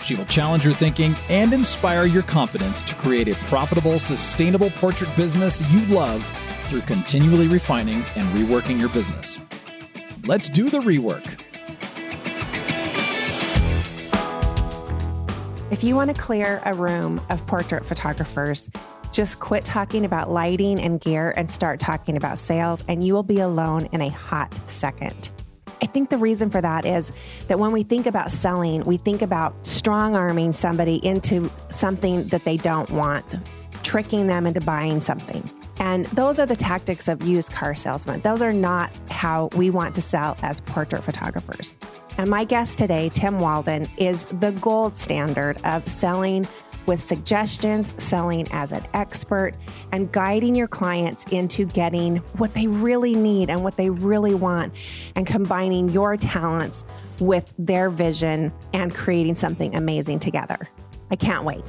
She will challenge your thinking and inspire your confidence to create a profitable, sustainable portrait business you love through continually refining and reworking your business. Let's do the rework. If you want to clear a room of portrait photographers, just quit talking about lighting and gear and start talking about sales, and you will be alone in a hot second. I think the reason for that is that when we think about selling, we think about strong arming somebody into something that they don't want, tricking them into buying something. And those are the tactics of used car salesmen. Those are not how we want to sell as portrait photographers. And my guest today, Tim Walden, is the gold standard of selling with suggestions, selling as an expert, and guiding your clients into getting what they really need and what they really want, and combining your talents with their vision and creating something amazing together. I can't wait.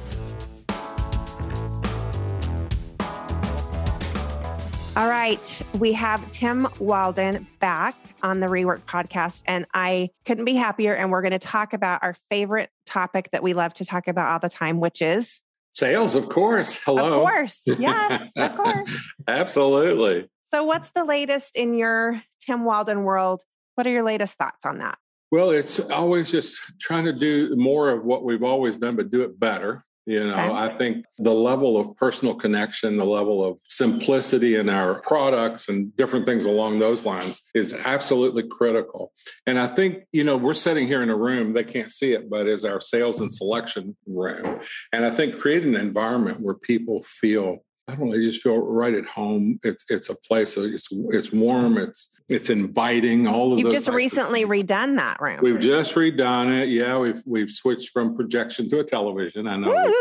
All right, we have Tim Walden back on the Rework podcast, and I couldn't be happier. And we're going to talk about our favorite topic that we love to talk about all the time, which is sales, of course. Hello. Of course. Yes, of course. Absolutely. So, what's the latest in your Tim Walden world? What are your latest thoughts on that? Well, it's always just trying to do more of what we've always done, but do it better. You know, okay. I think the level of personal connection, the level of simplicity in our products and different things along those lines is absolutely critical. And I think, you know, we're sitting here in a room, they can't see it, but is our sales and selection room. And I think creating an environment where people feel I don't know. You just feel right at home. It's it's a place. It's it's warm. It's it's inviting. All of you've just recently redone that room. We've just redone it. Yeah, we've we've switched from projection to a television. I know.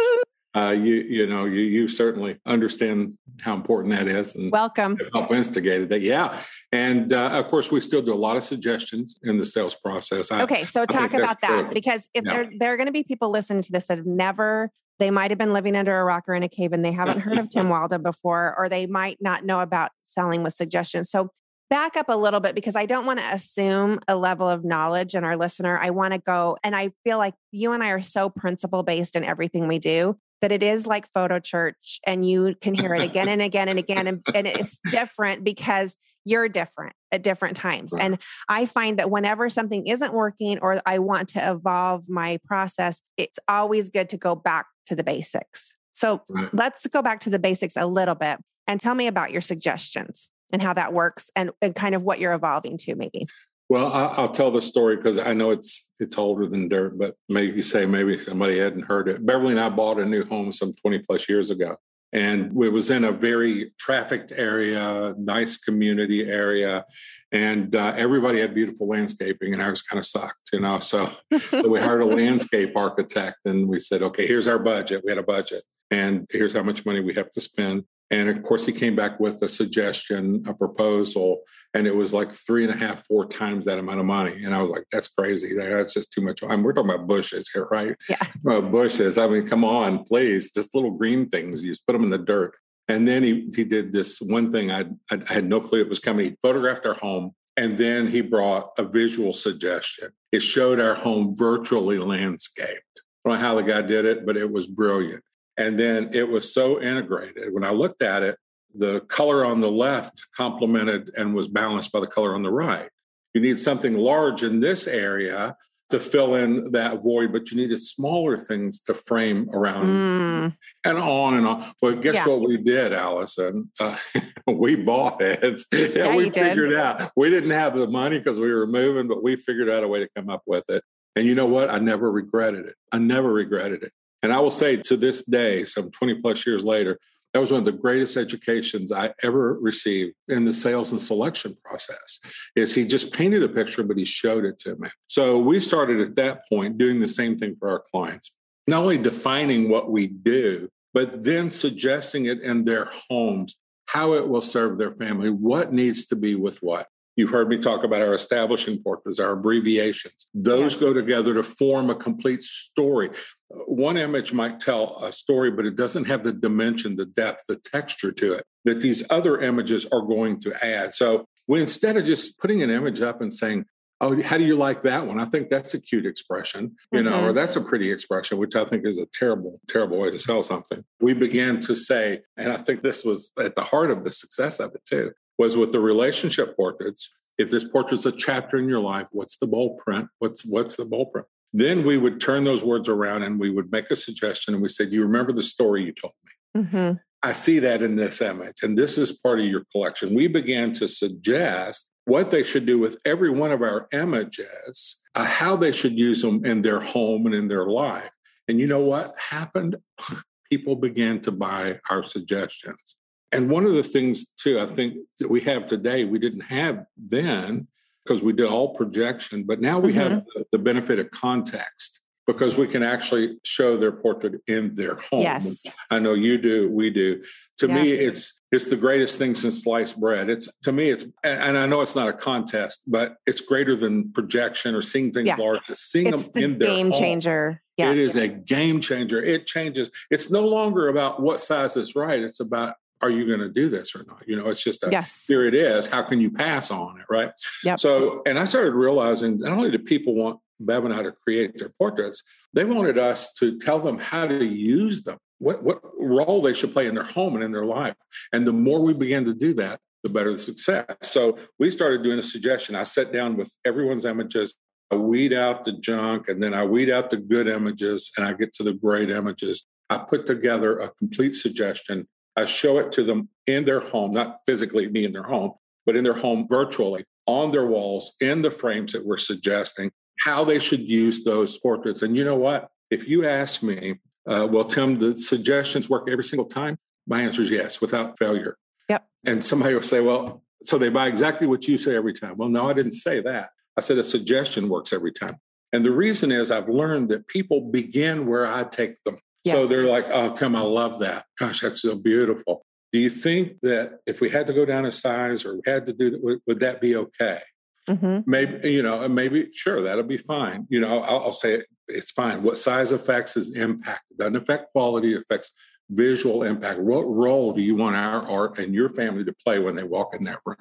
uh, you you know you you certainly understand how important that is and welcome to help instigated that yeah and uh, of course we still do a lot of suggestions in the sales process I, okay so talk about that critical. because if yeah. there there are going to be people listening to this that have never they might have been living under a rock or in a cave and they haven't heard of Tim Walden before or they might not know about selling with suggestions so back up a little bit because I don't want to assume a level of knowledge in our listener. I want to go, and I feel like you and I are so principle based in everything we do that it is like photo church and you can hear it again and again and again and, and it's different because you're different at different times right. and i find that whenever something isn't working or i want to evolve my process it's always good to go back to the basics so right. let's go back to the basics a little bit and tell me about your suggestions and how that works and, and kind of what you're evolving to maybe well, I'll tell the story because I know it's it's older than dirt, but maybe you say maybe somebody hadn't heard it. Beverly and I bought a new home some 20 plus years ago. And it was in a very trafficked area, nice community area, and uh, everybody had beautiful landscaping. And I was kind of sucked, you know. So, so we hired a landscape architect, and we said, "Okay, here's our budget. We had a budget, and here's how much money we have to spend." And of course, he came back with a suggestion, a proposal, and it was like three and a half, four times that amount of money. And I was like, that's crazy. That's just too much. I mean, we're talking about bushes here, right? Yeah. bushes. I mean, come on, please. Just little green things. You just put them in the dirt. And then he, he did this one thing I, I had no clue it was coming. He photographed our home and then he brought a visual suggestion. It showed our home virtually landscaped. I don't know how the guy did it, but it was brilliant. And then it was so integrated. When I looked at it, the color on the left complemented and was balanced by the color on the right. You need something large in this area to fill in that void, but you needed smaller things to frame around mm. and on and on. But guess yeah. what we did, Allison? Uh, we bought it. yeah, yeah we figured did. out. We didn't have the money because we were moving, but we figured out a way to come up with it. And you know what? I never regretted it. I never regretted it. And I will say to this day, some 20 plus years later, that was one of the greatest educations I ever received in the sales and selection process. Is he just painted a picture, but he showed it to me. So we started at that point doing the same thing for our clients, not only defining what we do, but then suggesting it in their homes, how it will serve their family, what needs to be with what. You've heard me talk about our establishing portraits, our abbreviations. Those yes. go together to form a complete story. One image might tell a story, but it doesn't have the dimension, the depth, the texture to it that these other images are going to add. So we instead of just putting an image up and saying, Oh, how do you like that one? I think that's a cute expression, you mm-hmm. know, or that's a pretty expression, which I think is a terrible, terrible way to sell something. We began to say, and I think this was at the heart of the success of it too was with the relationship portraits. If this portrait's a chapter in your life, what's the bold print? What's what's the bold print? Then we would turn those words around and we would make a suggestion and we said, You remember the story you told me? Mm-hmm. I see that in this image, and this is part of your collection. We began to suggest what they should do with every one of our images, uh, how they should use them in their home and in their life. And you know what happened? People began to buy our suggestions. And one of the things, too, I think that we have today, we didn't have then because we did all projection, but now we mm-hmm. have the, the, benefit of context because we can actually show their portrait in their home. Yes. I know you do, we do. To yes. me, it's it's the greatest thing since sliced bread. It's to me, it's and I know it's not a contest, but it's greater than projection or seeing things yeah. large. Seeing it's them the in their game home. changer. Yeah. It is a game changer. It changes. It's no longer about what size is right. It's about are you going to do this or not? You know, it's just a yes. here it is. How can you pass on it? Right. Yep. So, and I started realizing not only do people want Bev and I to create their portraits, they wanted us to tell them how to use them, what, what role they should play in their home and in their life. And the more we began to do that, the better the success. So we started doing a suggestion. I sat down with everyone's images. I weed out the junk and then I weed out the good images and I get to the great images. I put together a complete suggestion I show it to them in their home, not physically me in their home, but in their home virtually on their walls in the frames that we're suggesting how they should use those portraits. And you know what? If you ask me, uh, well, Tim, the suggestions work every single time? My answer is yes, without failure. Yep. And somebody will say, well, so they buy exactly what you say every time. Well, no, I didn't say that. I said a suggestion works every time. And the reason is I've learned that people begin where I take them. Yes. So they're like, oh, Tim, I love that. Gosh, that's so beautiful. Do you think that if we had to go down a size or we had to do would, would that be okay? Mm-hmm. Maybe, you know, maybe, sure, that'll be fine. You know, I'll, I'll say it, it's fine. What size affects is impact. It doesn't affect quality, it affects visual impact. What role do you want our art and your family to play when they walk in that room?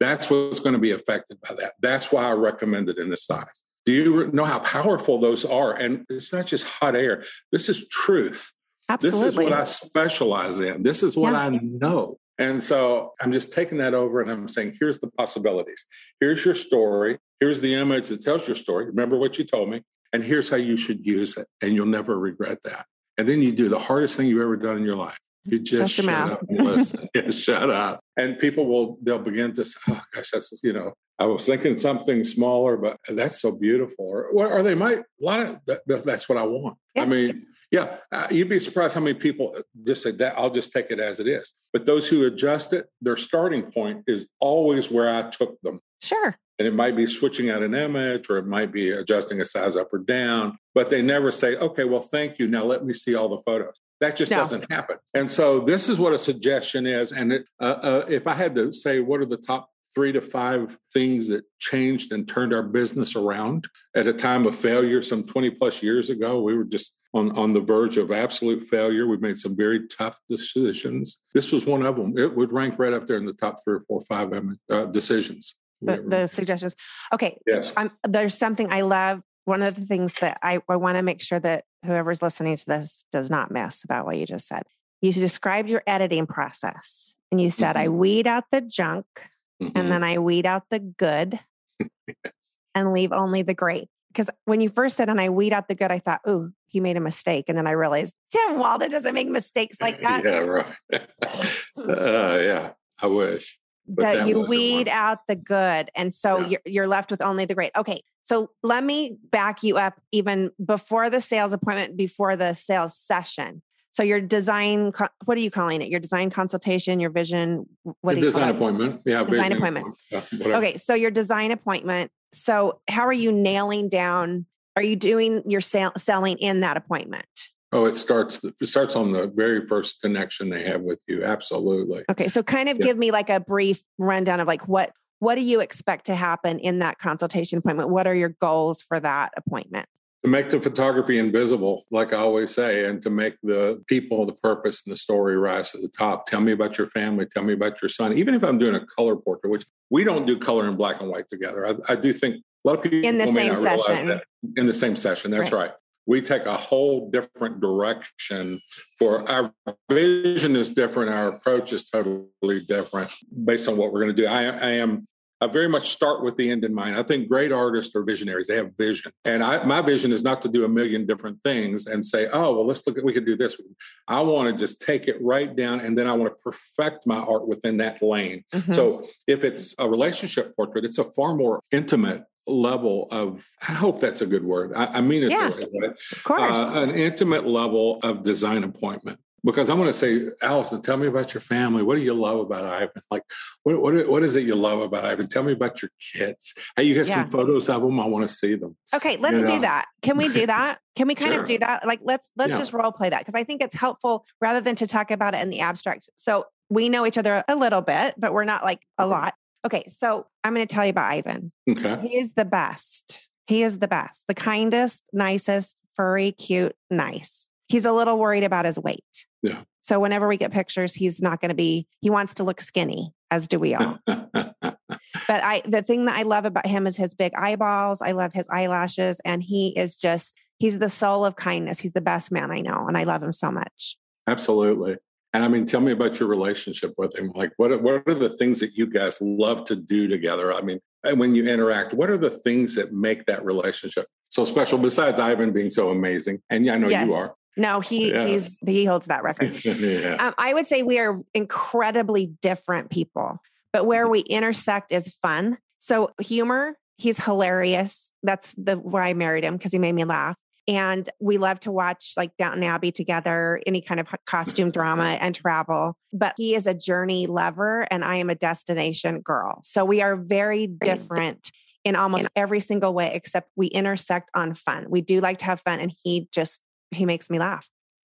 That's what's going to be affected by that. That's why I recommend it in this size. Do you know how powerful those are? And it's not just hot air. This is truth. Absolutely. This is what I specialize in. This is what yeah. I know. And so I'm just taking that over and I'm saying, here's the possibilities. Here's your story. Here's the image that tells your story. Remember what you told me. And here's how you should use it. And you'll never regret that. And then you do the hardest thing you've ever done in your life. You just shut, shut up and listen. yeah, shut up. And people will, they'll begin to say, oh gosh, that's, you know, I was thinking something smaller, but that's so beautiful. Or, or they might, a lot of that, that's what I want. Yeah. I mean, yeah, uh, you'd be surprised how many people just say that. I'll just take it as it is. But those who adjust it, their starting point is always where I took them. Sure. And it might be switching out an image or it might be adjusting a size up or down, but they never say, okay, well, thank you. Now let me see all the photos. That just no. doesn't happen. And so this is what a suggestion is. And it, uh, uh, if I had to say, what are the top three to five things that changed and turned our business around at a time of failure some 20 plus years ago? We were just on, on the verge of absolute failure. We made some very tough decisions. This was one of them. It would rank right up there in the top three or four, five uh, decisions the, the suggestions. Okay. Yes. Um, there's something I love. One of the things that I, I want to make sure that whoever's listening to this does not miss about what you just said. You described your editing process and you said, mm-hmm. I weed out the junk mm-hmm. and then I weed out the good yes. and leave only the great. Because when you first said, and I weed out the good, I thought, oh, he made a mistake. And then I realized Tim Walden doesn't make mistakes like that. Yeah, right. uh, yeah, I wish that, that you weed one. out the good and so yeah. you're, you're left with only the great. Okay so let me back you up even before the sales appointment before the sales session. So your design what are you calling it? Your design consultation your vision what the design appointment. Yeah design appointment. yeah, okay so your design appointment. So how are you nailing down are you doing your sale, selling in that appointment Oh, it starts it starts on the very first connection they have with you. Absolutely. Okay, so kind of yeah. give me like a brief rundown of like what what do you expect to happen in that consultation appointment? What are your goals for that appointment? To make the photography invisible, like I always say, and to make the people, the purpose, and the story rise to the top. Tell me about your family. Tell me about your son. Even if I'm doing a color portrait, which we don't do color in black and white together. I, I do think a lot of people in the same session. In the same session, that's right. right we take a whole different direction for our vision is different our approach is totally different based on what we're going to do i, I am I very much start with the end in mind. I think great artists are visionaries. They have vision. And I, my vision is not to do a million different things and say, oh, well, let's look at, we could do this. I want to just take it right down and then I want to perfect my art within that lane. Mm-hmm. So if it's a relationship portrait, it's a far more intimate level of i hope that's a good word. I, I mean it yeah, right? of course. Uh, an intimate level of design appointment. Because i'm going to say allison tell me about your family. What do you love about ivan? Like what, what, what is it you love about ivan? Tell me about your kids. Hey you got yeah. some photos of them i want to see them okay let's you know? do that. Can we do that? Can we kind sure. of do that? Like let's let's yeah. just role play that because i think it's helpful rather than to talk about it in the abstract. So we know each other a little bit, but we're not like a lot. Okay, so I'm going to tell you about Ivan. Okay. He is the best. He is the best, the kindest, nicest, furry, cute, nice. He's a little worried about his weight. Yeah. So whenever we get pictures, he's not going to be, he wants to look skinny, as do we all. but I, the thing that I love about him is his big eyeballs. I love his eyelashes. And he is just, he's the soul of kindness. He's the best man I know. And I love him so much. Absolutely. And I mean, tell me about your relationship with him. Like, what are, what are the things that you guys love to do together? I mean, when you interact, what are the things that make that relationship so special? Besides Ivan being so amazing, and yeah, I know yes. you are. No, he yeah. he's he holds that record. yeah. um, I would say we are incredibly different people, but where mm-hmm. we intersect is fun. So humor, he's hilarious. That's the why I married him because he made me laugh. And we love to watch like Downton Abbey together, any kind of costume drama and travel. But he is a journey lover and I am a destination girl. So we are very different in almost every single way, except we intersect on fun. We do like to have fun and he just, he makes me laugh.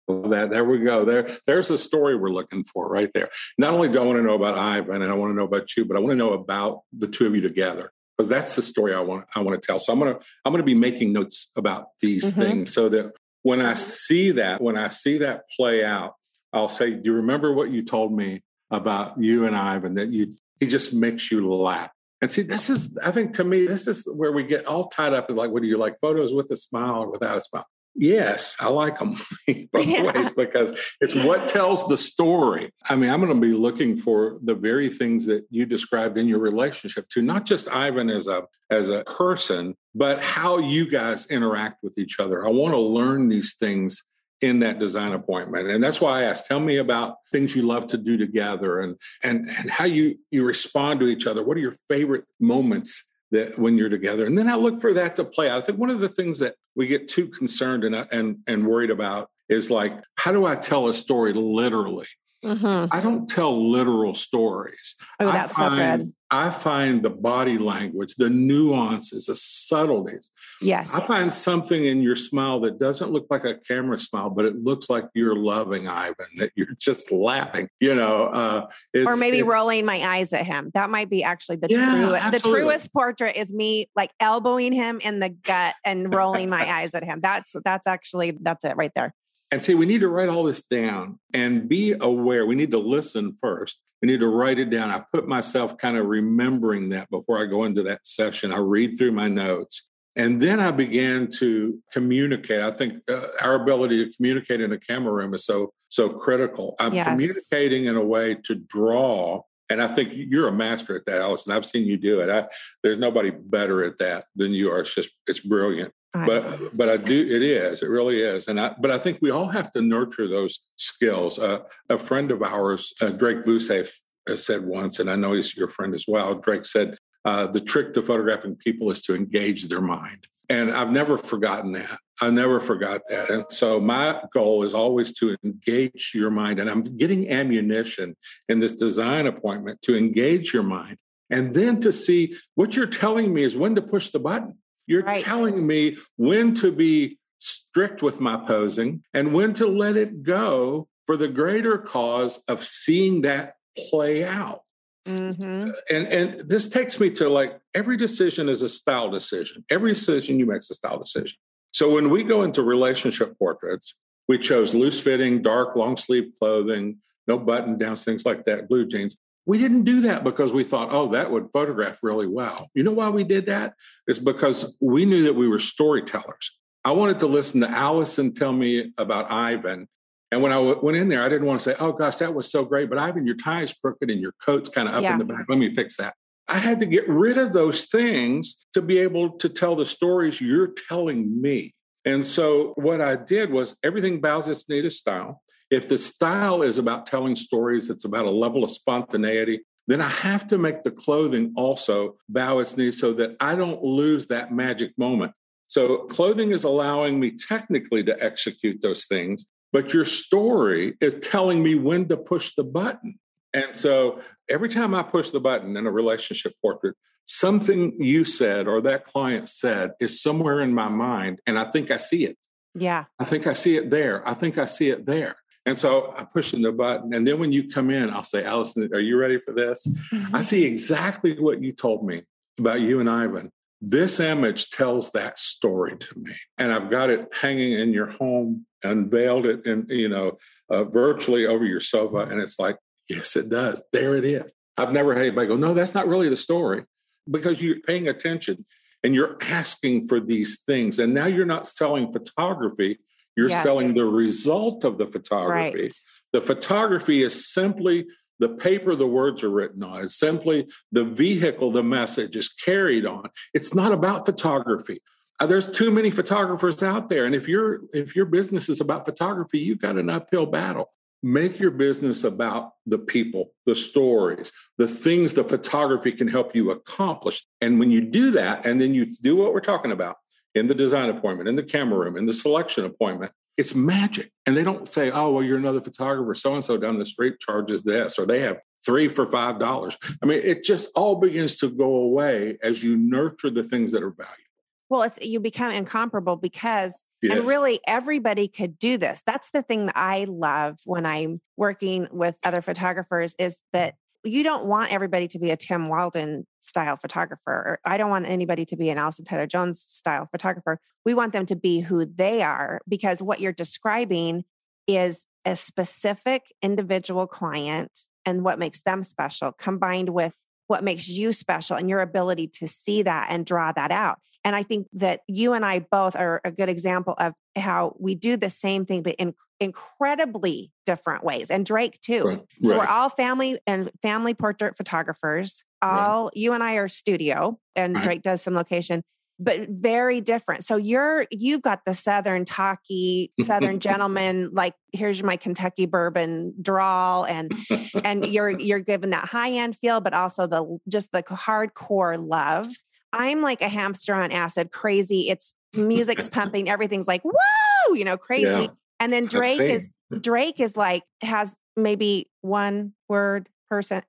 that there we go. There, there's the story we're looking for right there. Not only do I want to know about Ivan and I want to know about you, but I want to know about the two of you together because that's the story I want I want to tell. So I'm gonna I'm gonna be making notes about these mm-hmm. things so that when I see that, when I see that play out, I'll say, Do you remember what you told me about you and Ivan? That you he just makes you laugh. And see, this is, I think to me, this is where we get all tied up in like, what do you like photos with a smile or without a smile? Yes, I like them both yeah. ways because it's what tells the story. I mean, I'm going to be looking for the very things that you described in your relationship to not just Ivan as a as a person, but how you guys interact with each other. I want to learn these things in that design appointment and that's why i asked tell me about things you love to do together and and and how you you respond to each other what are your favorite moments that when you're together and then i look for that to play out i think one of the things that we get too concerned and and, and worried about is like how do i tell a story literally Mm-hmm. I don't tell literal stories. Oh, that's find, so good. I find the body language, the nuances, the subtleties. Yes. I find something in your smile that doesn't look like a camera smile, but it looks like you're loving Ivan, that you're just laughing, you know. Uh, or maybe rolling my eyes at him. That might be actually the yeah, true, the truest portrait is me like elbowing him in the gut and rolling my eyes at him. That's that's actually that's it right there and see, we need to write all this down and be aware. We need to listen first. We need to write it down. I put myself kind of remembering that before I go into that session. I read through my notes. And then I began to communicate. I think uh, our ability to communicate in a camera room is so so critical. I'm yes. communicating in a way to draw, and I think you're a master at that, Allison. I've seen you do it. I, there's nobody better at that than you are. It's just it's brilliant but but I do it is it really is and I but I think we all have to nurture those skills. Uh, a friend of ours, uh, Drake Busath, has said once, and I know he's your friend as well. Drake said uh, the trick to photographing people is to engage their mind, and I've never forgotten that. I never forgot that, and so my goal is always to engage your mind, and I'm getting ammunition in this design appointment to engage your mind, and then to see what you're telling me is when to push the button you're right. telling me when to be strict with my posing and when to let it go for the greater cause of seeing that play out. Mm-hmm. And and this takes me to like every decision is a style decision. Every decision you make is a style decision. So when we go into relationship portraits, we chose loose fitting, dark, long sleeve clothing, no button downs, things like that, blue jeans. We didn't do that because we thought, oh, that would photograph really well. You know why we did that? It's because we knew that we were storytellers. I wanted to listen to Allison tell me about Ivan. And when I w- went in there, I didn't want to say, oh gosh, that was so great. But Ivan, your tie is crooked and your coat's kind of up yeah. in the back. Let me fix that. I had to get rid of those things to be able to tell the stories you're telling me. And so what I did was everything bows its native style. If the style is about telling stories, it's about a level of spontaneity, then I have to make the clothing also bow its knee so that I don't lose that magic moment. So, clothing is allowing me technically to execute those things, but your story is telling me when to push the button. And so, every time I push the button in a relationship portrait, something you said or that client said is somewhere in my mind, and I think I see it. Yeah. I think I see it there. I think I see it there. And so I push the button. And then when you come in, I'll say, Allison, are you ready for this? Mm-hmm. I see exactly what you told me about you and Ivan. This image tells that story to me. And I've got it hanging in your home, unveiled it and, you know, uh, virtually over your sofa. And it's like, yes, it does. There it is. I've never had anybody go, no, that's not really the story because you're paying attention and you're asking for these things. And now you're not selling photography, you're yes. selling the result of the photography. Right. The photography is simply the paper the words are written on. It's simply the vehicle the message is carried on. It's not about photography. Uh, there's too many photographers out there, and if your if your business is about photography, you've got an uphill battle. Make your business about the people, the stories, the things the photography can help you accomplish. And when you do that, and then you do what we're talking about, in the design appointment, in the camera room, in the selection appointment, it's magic. And they don't say, oh, well, you're another photographer. So and so down the street charges this, or they have three for five dollars. I mean, it just all begins to go away as you nurture the things that are valuable. Well, it's you become incomparable because Yes. And really, everybody could do this. That's the thing that I love when I'm working with other photographers is that you don't want everybody to be a Tim Walden style photographer, or I don't want anybody to be an Allison Tyler Jones style photographer. We want them to be who they are because what you're describing is a specific individual client and what makes them special combined with what makes you special and your ability to see that and draw that out. And I think that you and I both are a good example of how we do the same thing, but in incredibly different ways. And Drake too. Right. So right. we're all family and family portrait photographers. All right. you and I are studio, and Drake does some location, but very different. So you're you've got the southern talky, southern gentleman, like here's my Kentucky bourbon drawl, and and you're you're given that high end feel, but also the just the hardcore love. I'm like a hamster on acid, crazy. It's music's pumping, everything's like, whoa, you know, crazy. Yeah. And then Drake is Drake is like has maybe one word person.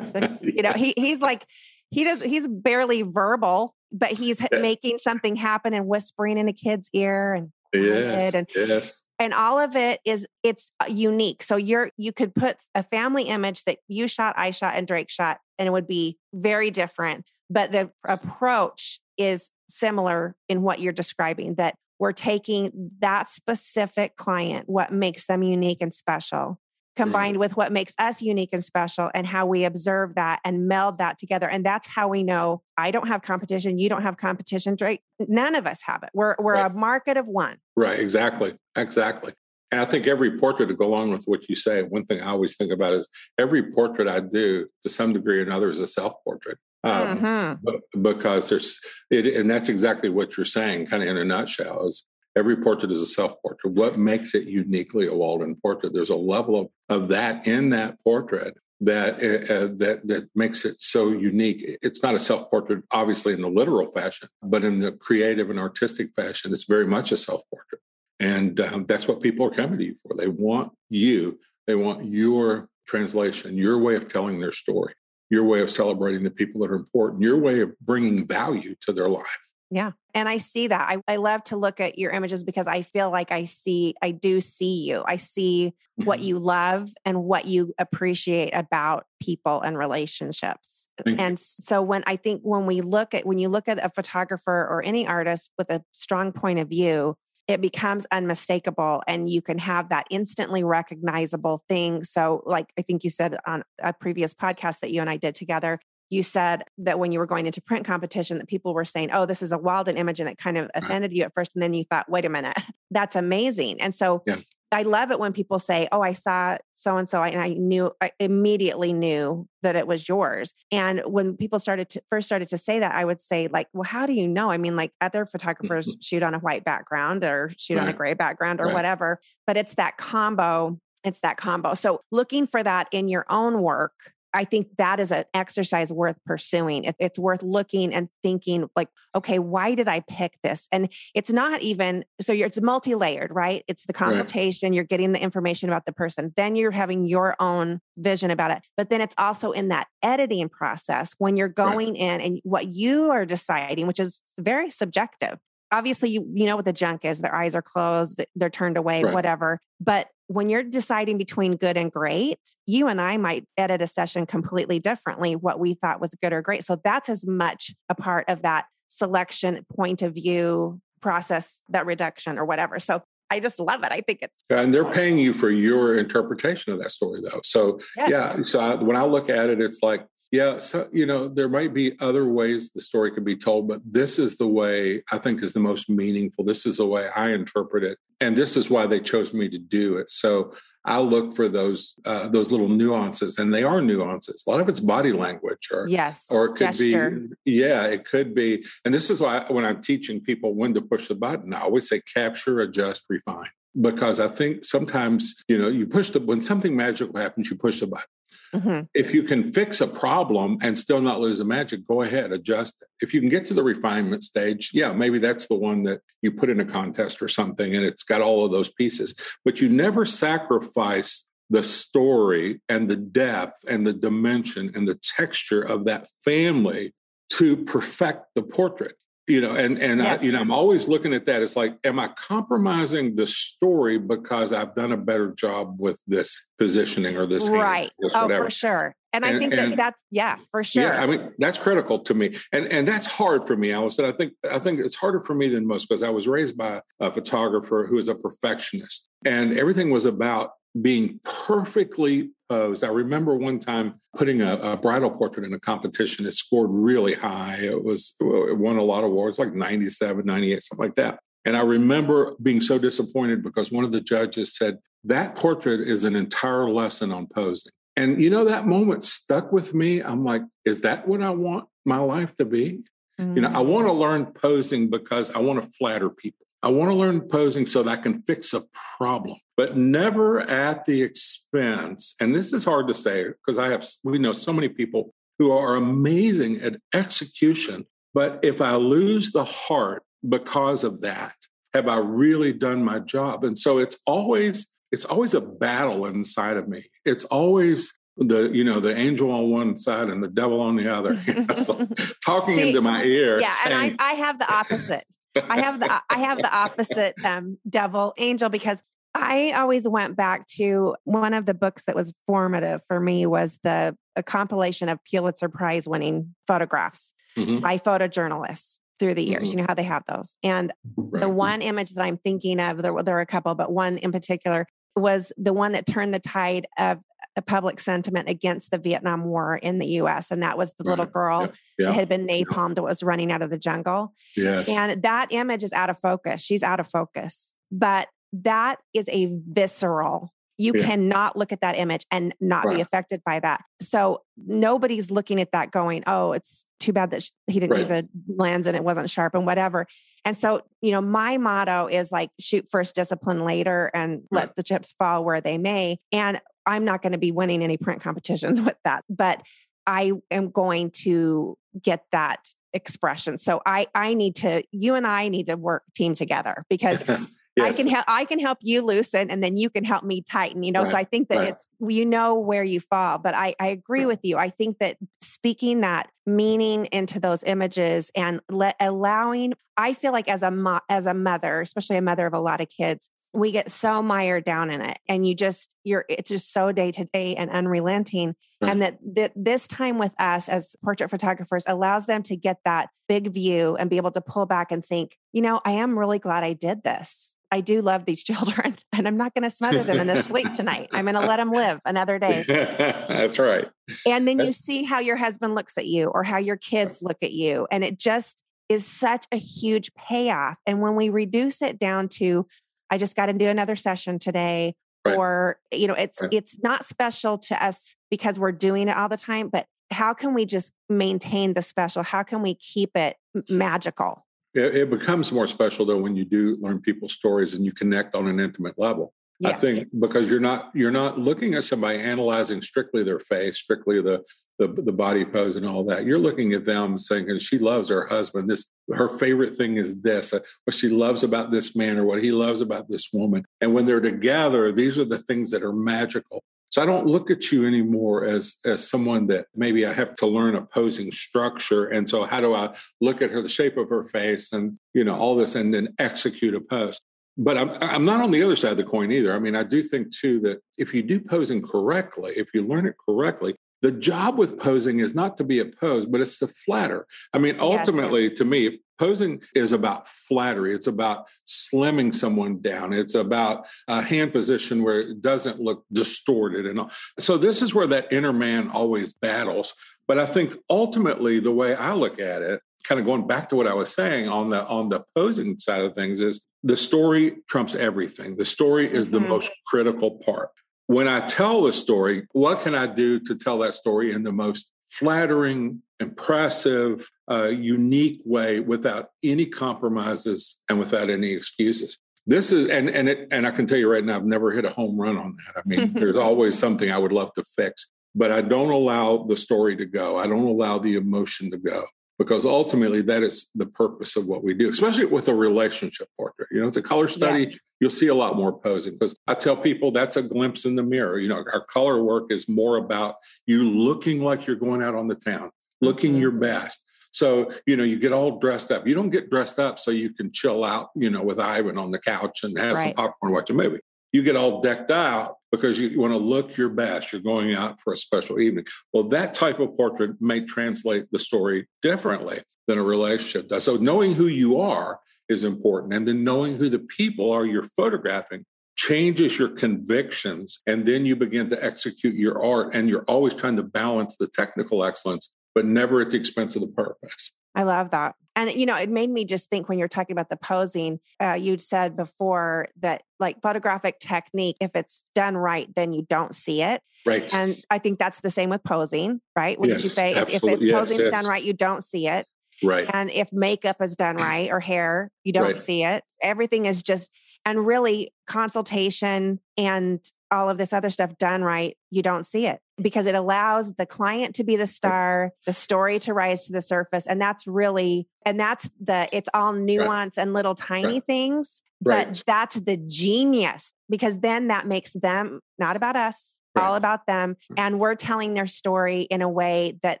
you know, he he's like he does he's barely verbal, but he's yeah. making something happen and whispering in a kid's ear and yes, and yes. and all of it is it's uh, unique. So you're you could put a family image that you shot, I shot, and Drake shot, and it would be very different but the approach is similar in what you're describing that we're taking that specific client, what makes them unique and special, combined with what makes us unique and special, and how we observe that and meld that together. And that's how we know I don't have competition, you don't have competition, Drake. None of us have it. We're we're right. a market of one. Right, exactly. Exactly. And I think every portrait to go along with what you say, one thing I always think about is every portrait I do to some degree or another is a self portrait um, mm-hmm. because there's it, and that's exactly what you're saying, kind of in a nutshell. Is every portrait is a self portrait. What makes it uniquely a Walden portrait? There's a level of of that in that portrait that uh, that that makes it so unique. It's not a self portrait, obviously, in the literal fashion, but in the creative and artistic fashion, it's very much a self portrait, and um, that's what people are coming to you for. They want you. They want your translation, your way of telling their story your way of celebrating the people that are important, your way of bringing value to their life. Yeah. And I see that. I, I love to look at your images because I feel like I see, I do see you. I see mm-hmm. what you love and what you appreciate about people and relationships. Thank and you. so when I think when we look at, when you look at a photographer or any artist with a strong point of view, it becomes unmistakable and you can have that instantly recognizable thing. So, like I think you said on a previous podcast that you and I did together, you said that when you were going into print competition that people were saying oh this is a walden image and it kind of offended you at first and then you thought wait a minute that's amazing and so yeah. I love it when people say, "Oh, I saw so and so," and I knew, I immediately knew that it was yours. And when people started to first started to say that, I would say, like, "Well, how do you know?" I mean, like other photographers mm-hmm. shoot on a white background or shoot right. on a gray background or right. whatever, but it's that combo. It's that combo. So looking for that in your own work I think that is an exercise worth pursuing. It's worth looking and thinking, like, okay, why did I pick this? And it's not even so. it's multi-layered, right? It's the consultation. Right. You're getting the information about the person. Then you're having your own vision about it. But then it's also in that editing process when you're going right. in and what you are deciding, which is very subjective obviously you you know what the junk is their eyes are closed they're turned away right. whatever but when you're deciding between good and great you and i might edit a session completely differently what we thought was good or great so that's as much a part of that selection point of view process that reduction or whatever so I just love it. I think it's and they're paying you for your interpretation of that story, though. So yes. yeah, so I, when I look at it, it's like yeah, so you know, there might be other ways the story could be told, but this is the way I think is the most meaningful. This is the way I interpret it, and this is why they chose me to do it. So I look for those uh, those little nuances, and they are nuances. A lot of it's body language, or yes, or it could Gesture. be, yeah, it could be. And this is why when I'm teaching people when to push the button, I always say capture, adjust, refine because I think sometimes, you know, you push the, when something magical happens, you push the button. Mm-hmm. If you can fix a problem and still not lose the magic, go ahead, adjust it. If you can get to the refinement stage, yeah, maybe that's the one that you put in a contest or something and it's got all of those pieces. But you never sacrifice the story and the depth and the dimension and the texture of that family to perfect the portrait. You know and and yes. I, you know i'm always looking at that it's like am i compromising the story because i've done a better job with this positioning or this right. oh for sure. And, and i think and, that that's yeah for sure. Yeah i mean that's critical to me. And and that's hard for me allison. I think i think it's harder for me than most because i was raised by a photographer who is a perfectionist and everything was about being perfectly posed. I remember one time putting a, a, bridal portrait in a competition. It scored really high. It was it won a lot of awards, like 97, 98, something like that. And I remember being so disappointed because one of the judges said, That portrait is an entire lesson on posing. And you know, that moment stuck with me. I'm like, Is that what I want my life to be? Mm-hmm. You know, I mm. want to learn posing because I want to flatter people. I want to learn posing so that I can fix a problem, but never at the expense. And this is hard to say because I have, we know so many people who are amazing at execution. But if I lose the heart because of that, have I really done my job? And so it's always, it's always a battle inside of me. It's always the you know the angel on one side and the devil on the other talking See, into my ear yeah saying, and I, I have the opposite I have the I have the opposite um, devil angel because I always went back to one of the books that was formative for me was the a compilation of Pulitzer Prize winning photographs mm-hmm. by photojournalists through the years. Mm-hmm. You know how they have those. And right. the one image that I'm thinking of, there, there are a couple, but one in particular was the one that turned the tide of a public sentiment against the Vietnam War in the US. And that was the little mm-hmm. girl yeah. Yeah. that had been napalmed, yeah. was running out of the jungle. Yes. And that image is out of focus. She's out of focus. But that is a visceral you yeah. cannot look at that image and not right. be affected by that. So nobody's looking at that going, oh, it's too bad that he didn't right. use a lens and it wasn't sharp and whatever. And so, you know, my motto is like shoot first, discipline later, and right. let the chips fall where they may. And I'm not going to be winning any print competitions with that, but I am going to get that expression. So I I need to you and I need to work team together because Yes. I can help I can help you loosen and then you can help me tighten, you know. Right. So I think that right. it's you know where you fall. But I, I agree right. with you. I think that speaking that meaning into those images and let allowing I feel like as a mo- as a mother, especially a mother of a lot of kids, we get so mired down in it and you just you're it's just so day to day and unrelenting right. and that, that this time with us as portrait photographers allows them to get that big view and be able to pull back and think you know i am really glad i did this. I do love these children and i'm not going to smother them in their sleep tonight. I'm going to let them live another day. That's right. And then you see how your husband looks at you or how your kids look at you and it just is such a huge payoff and when we reduce it down to I just got to do another session today. Right. Or, you know, it's right. it's not special to us because we're doing it all the time, but how can we just maintain the special? How can we keep it magical? It, becomes more special though when you do learn people's stories and you connect on an intimate level. Yes. I think because you're not you're not looking at somebody analyzing strictly their face, strictly the the, the body pose and all that. You're looking at them saying, she loves her husband. This her favorite thing is this, uh, what she loves about this man or what he loves about this woman. And when they're together, these are the things that are magical. So I don't look at you anymore as as someone that maybe I have to learn a posing structure. And so how do I look at her, the shape of her face, and you know all this, and then execute a pose? But I'm I'm not on the other side of the coin either. I mean, I do think too that if you do posing correctly, if you learn it correctly, the job with posing is not to be a pose, but it's to flatter. I mean, ultimately, yes. to me, posing is about flattery. It's about slimming someone down. It's about a hand position where it doesn't look distorted and all. So this is where that inner man always battles. But I think ultimately, the way I look at it, kind of going back to what I was saying on the on the posing side of things, is the story trumps everything. The story is mm-hmm. the most critical part when I tell the story, what can I do to tell that story in the most flattering, impressive, uh, unique way without any compromises and without any excuses? This is and and it and I can tell you right now, I've never hit a home run on that. I mean, there's always something I would love to fix, but I don't allow the story to go. I don't allow the emotion to go because ultimately that is the purpose of what we do, especially with a relationship portrait. You know, it's a color study. Yes. You'll see a lot more posing because I tell people that's a glimpse in the mirror. You know, our color work is more about you looking like you're going out on the town, looking mm-hmm. your best. So, you know, you get all dressed up. You don't get dressed up so you can chill out, you know, with Ivan on the couch and have right. some popcorn, watch a movie. You get all decked out because you want to look your best. You're going out for a special evening. Well, that type of portrait may translate the story differently than a relationship does. So, knowing who you are is important. And then knowing who the people are you're photographing changes your convictions. And then you begin to execute your art. And you're always trying to balance the technical excellence, but never at the expense of the purpose. I love that. And, you know, it made me just think when you're talking about the posing, uh, you'd said before that like photographic technique, if it's done right, then you don't see it. Right. And I think that's the same with posing, right? Wouldn't yes, you say if, if it, yes, posing's yes. done right, you don't see it. Right. And if makeup is done right or hair, you don't right. see it. Everything is just, and really consultation and all of this other stuff done right, you don't see it because it allows the client to be the star, the story to rise to the surface. And that's really, and that's the, it's all nuance right. and little tiny right. things, right. but that's the genius because then that makes them not about us, all about them. Mm. And we're telling their story in a way that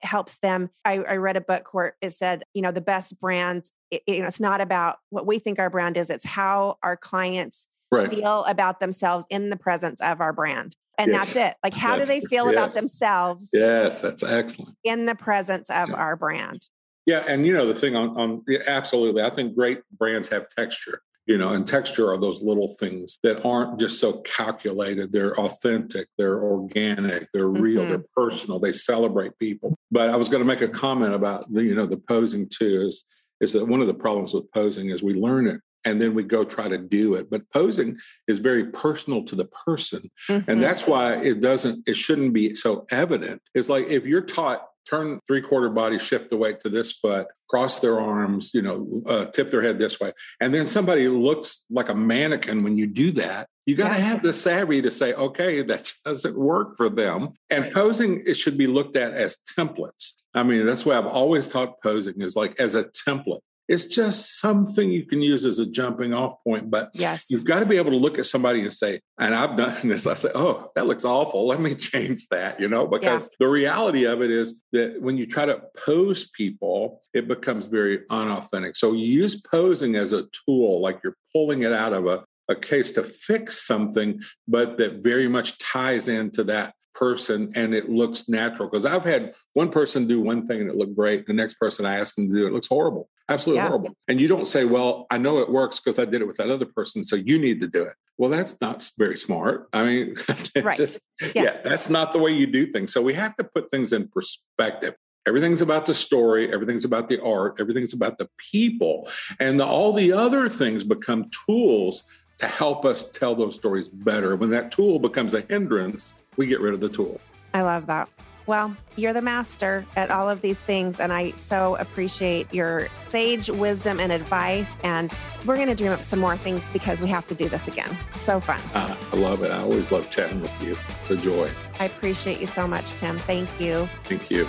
helps them. I, I, read a book where it said, you know, the best brands, it, you know, it's not about what we think our brand is, it's how our clients right. feel about themselves in the presence of our brand. And yes. that's it. Like, how that's, do they feel yes. about themselves? Yes, that's excellent. In the presence of yeah. our brand. Yeah. And, you know, the thing on, on yeah, absolutely, I think great brands have texture you know and texture are those little things that aren't just so calculated they're authentic they're organic they're real mm-hmm. they're personal they celebrate people but i was going to make a comment about the you know the posing too is is that one of the problems with posing is we learn it and then we go try to do it but posing is very personal to the person mm-hmm. and that's why it doesn't it shouldn't be so evident it's like if you're taught turn three quarter body, shift the weight to this foot, cross their arms, you know, uh, tip their head this way. And then somebody looks like a mannequin when you do that. You got to yeah. have the savvy to say, okay, that doesn't work for them. And posing, it should be looked at as templates. I mean, that's why I've always taught posing is like as a template. It's just something you can use as a jumping off point. But yes. you've got to be able to look at somebody and say, and I've done this, I say, oh, that looks awful. Let me change that, you know, because yeah. the reality of it is that when you try to pose people, it becomes very unauthentic. So you use posing as a tool, like you're pulling it out of a, a case to fix something, but that very much ties into that person and it looks natural. Because I've had one person do one thing and it looked great. The next person I ask them to do it, looks horrible, absolutely yeah. horrible. And you don't say, well, I know it works because I did it with that other person. So you need to do it. Well, that's not very smart. I mean, right. just, yeah. yeah, that's not the way you do things. So we have to put things in perspective. Everything's about the story, everything's about the art, everything's about the people. And the, all the other things become tools to help us tell those stories better. When that tool becomes a hindrance, we get rid of the tool. I love that. Well, you're the master at all of these things, and I so appreciate your sage wisdom and advice. And we're going to dream up some more things because we have to do this again. So fun. Uh, I love it. I always love chatting with you. It's a joy. I appreciate you so much, Tim. Thank you. Thank you.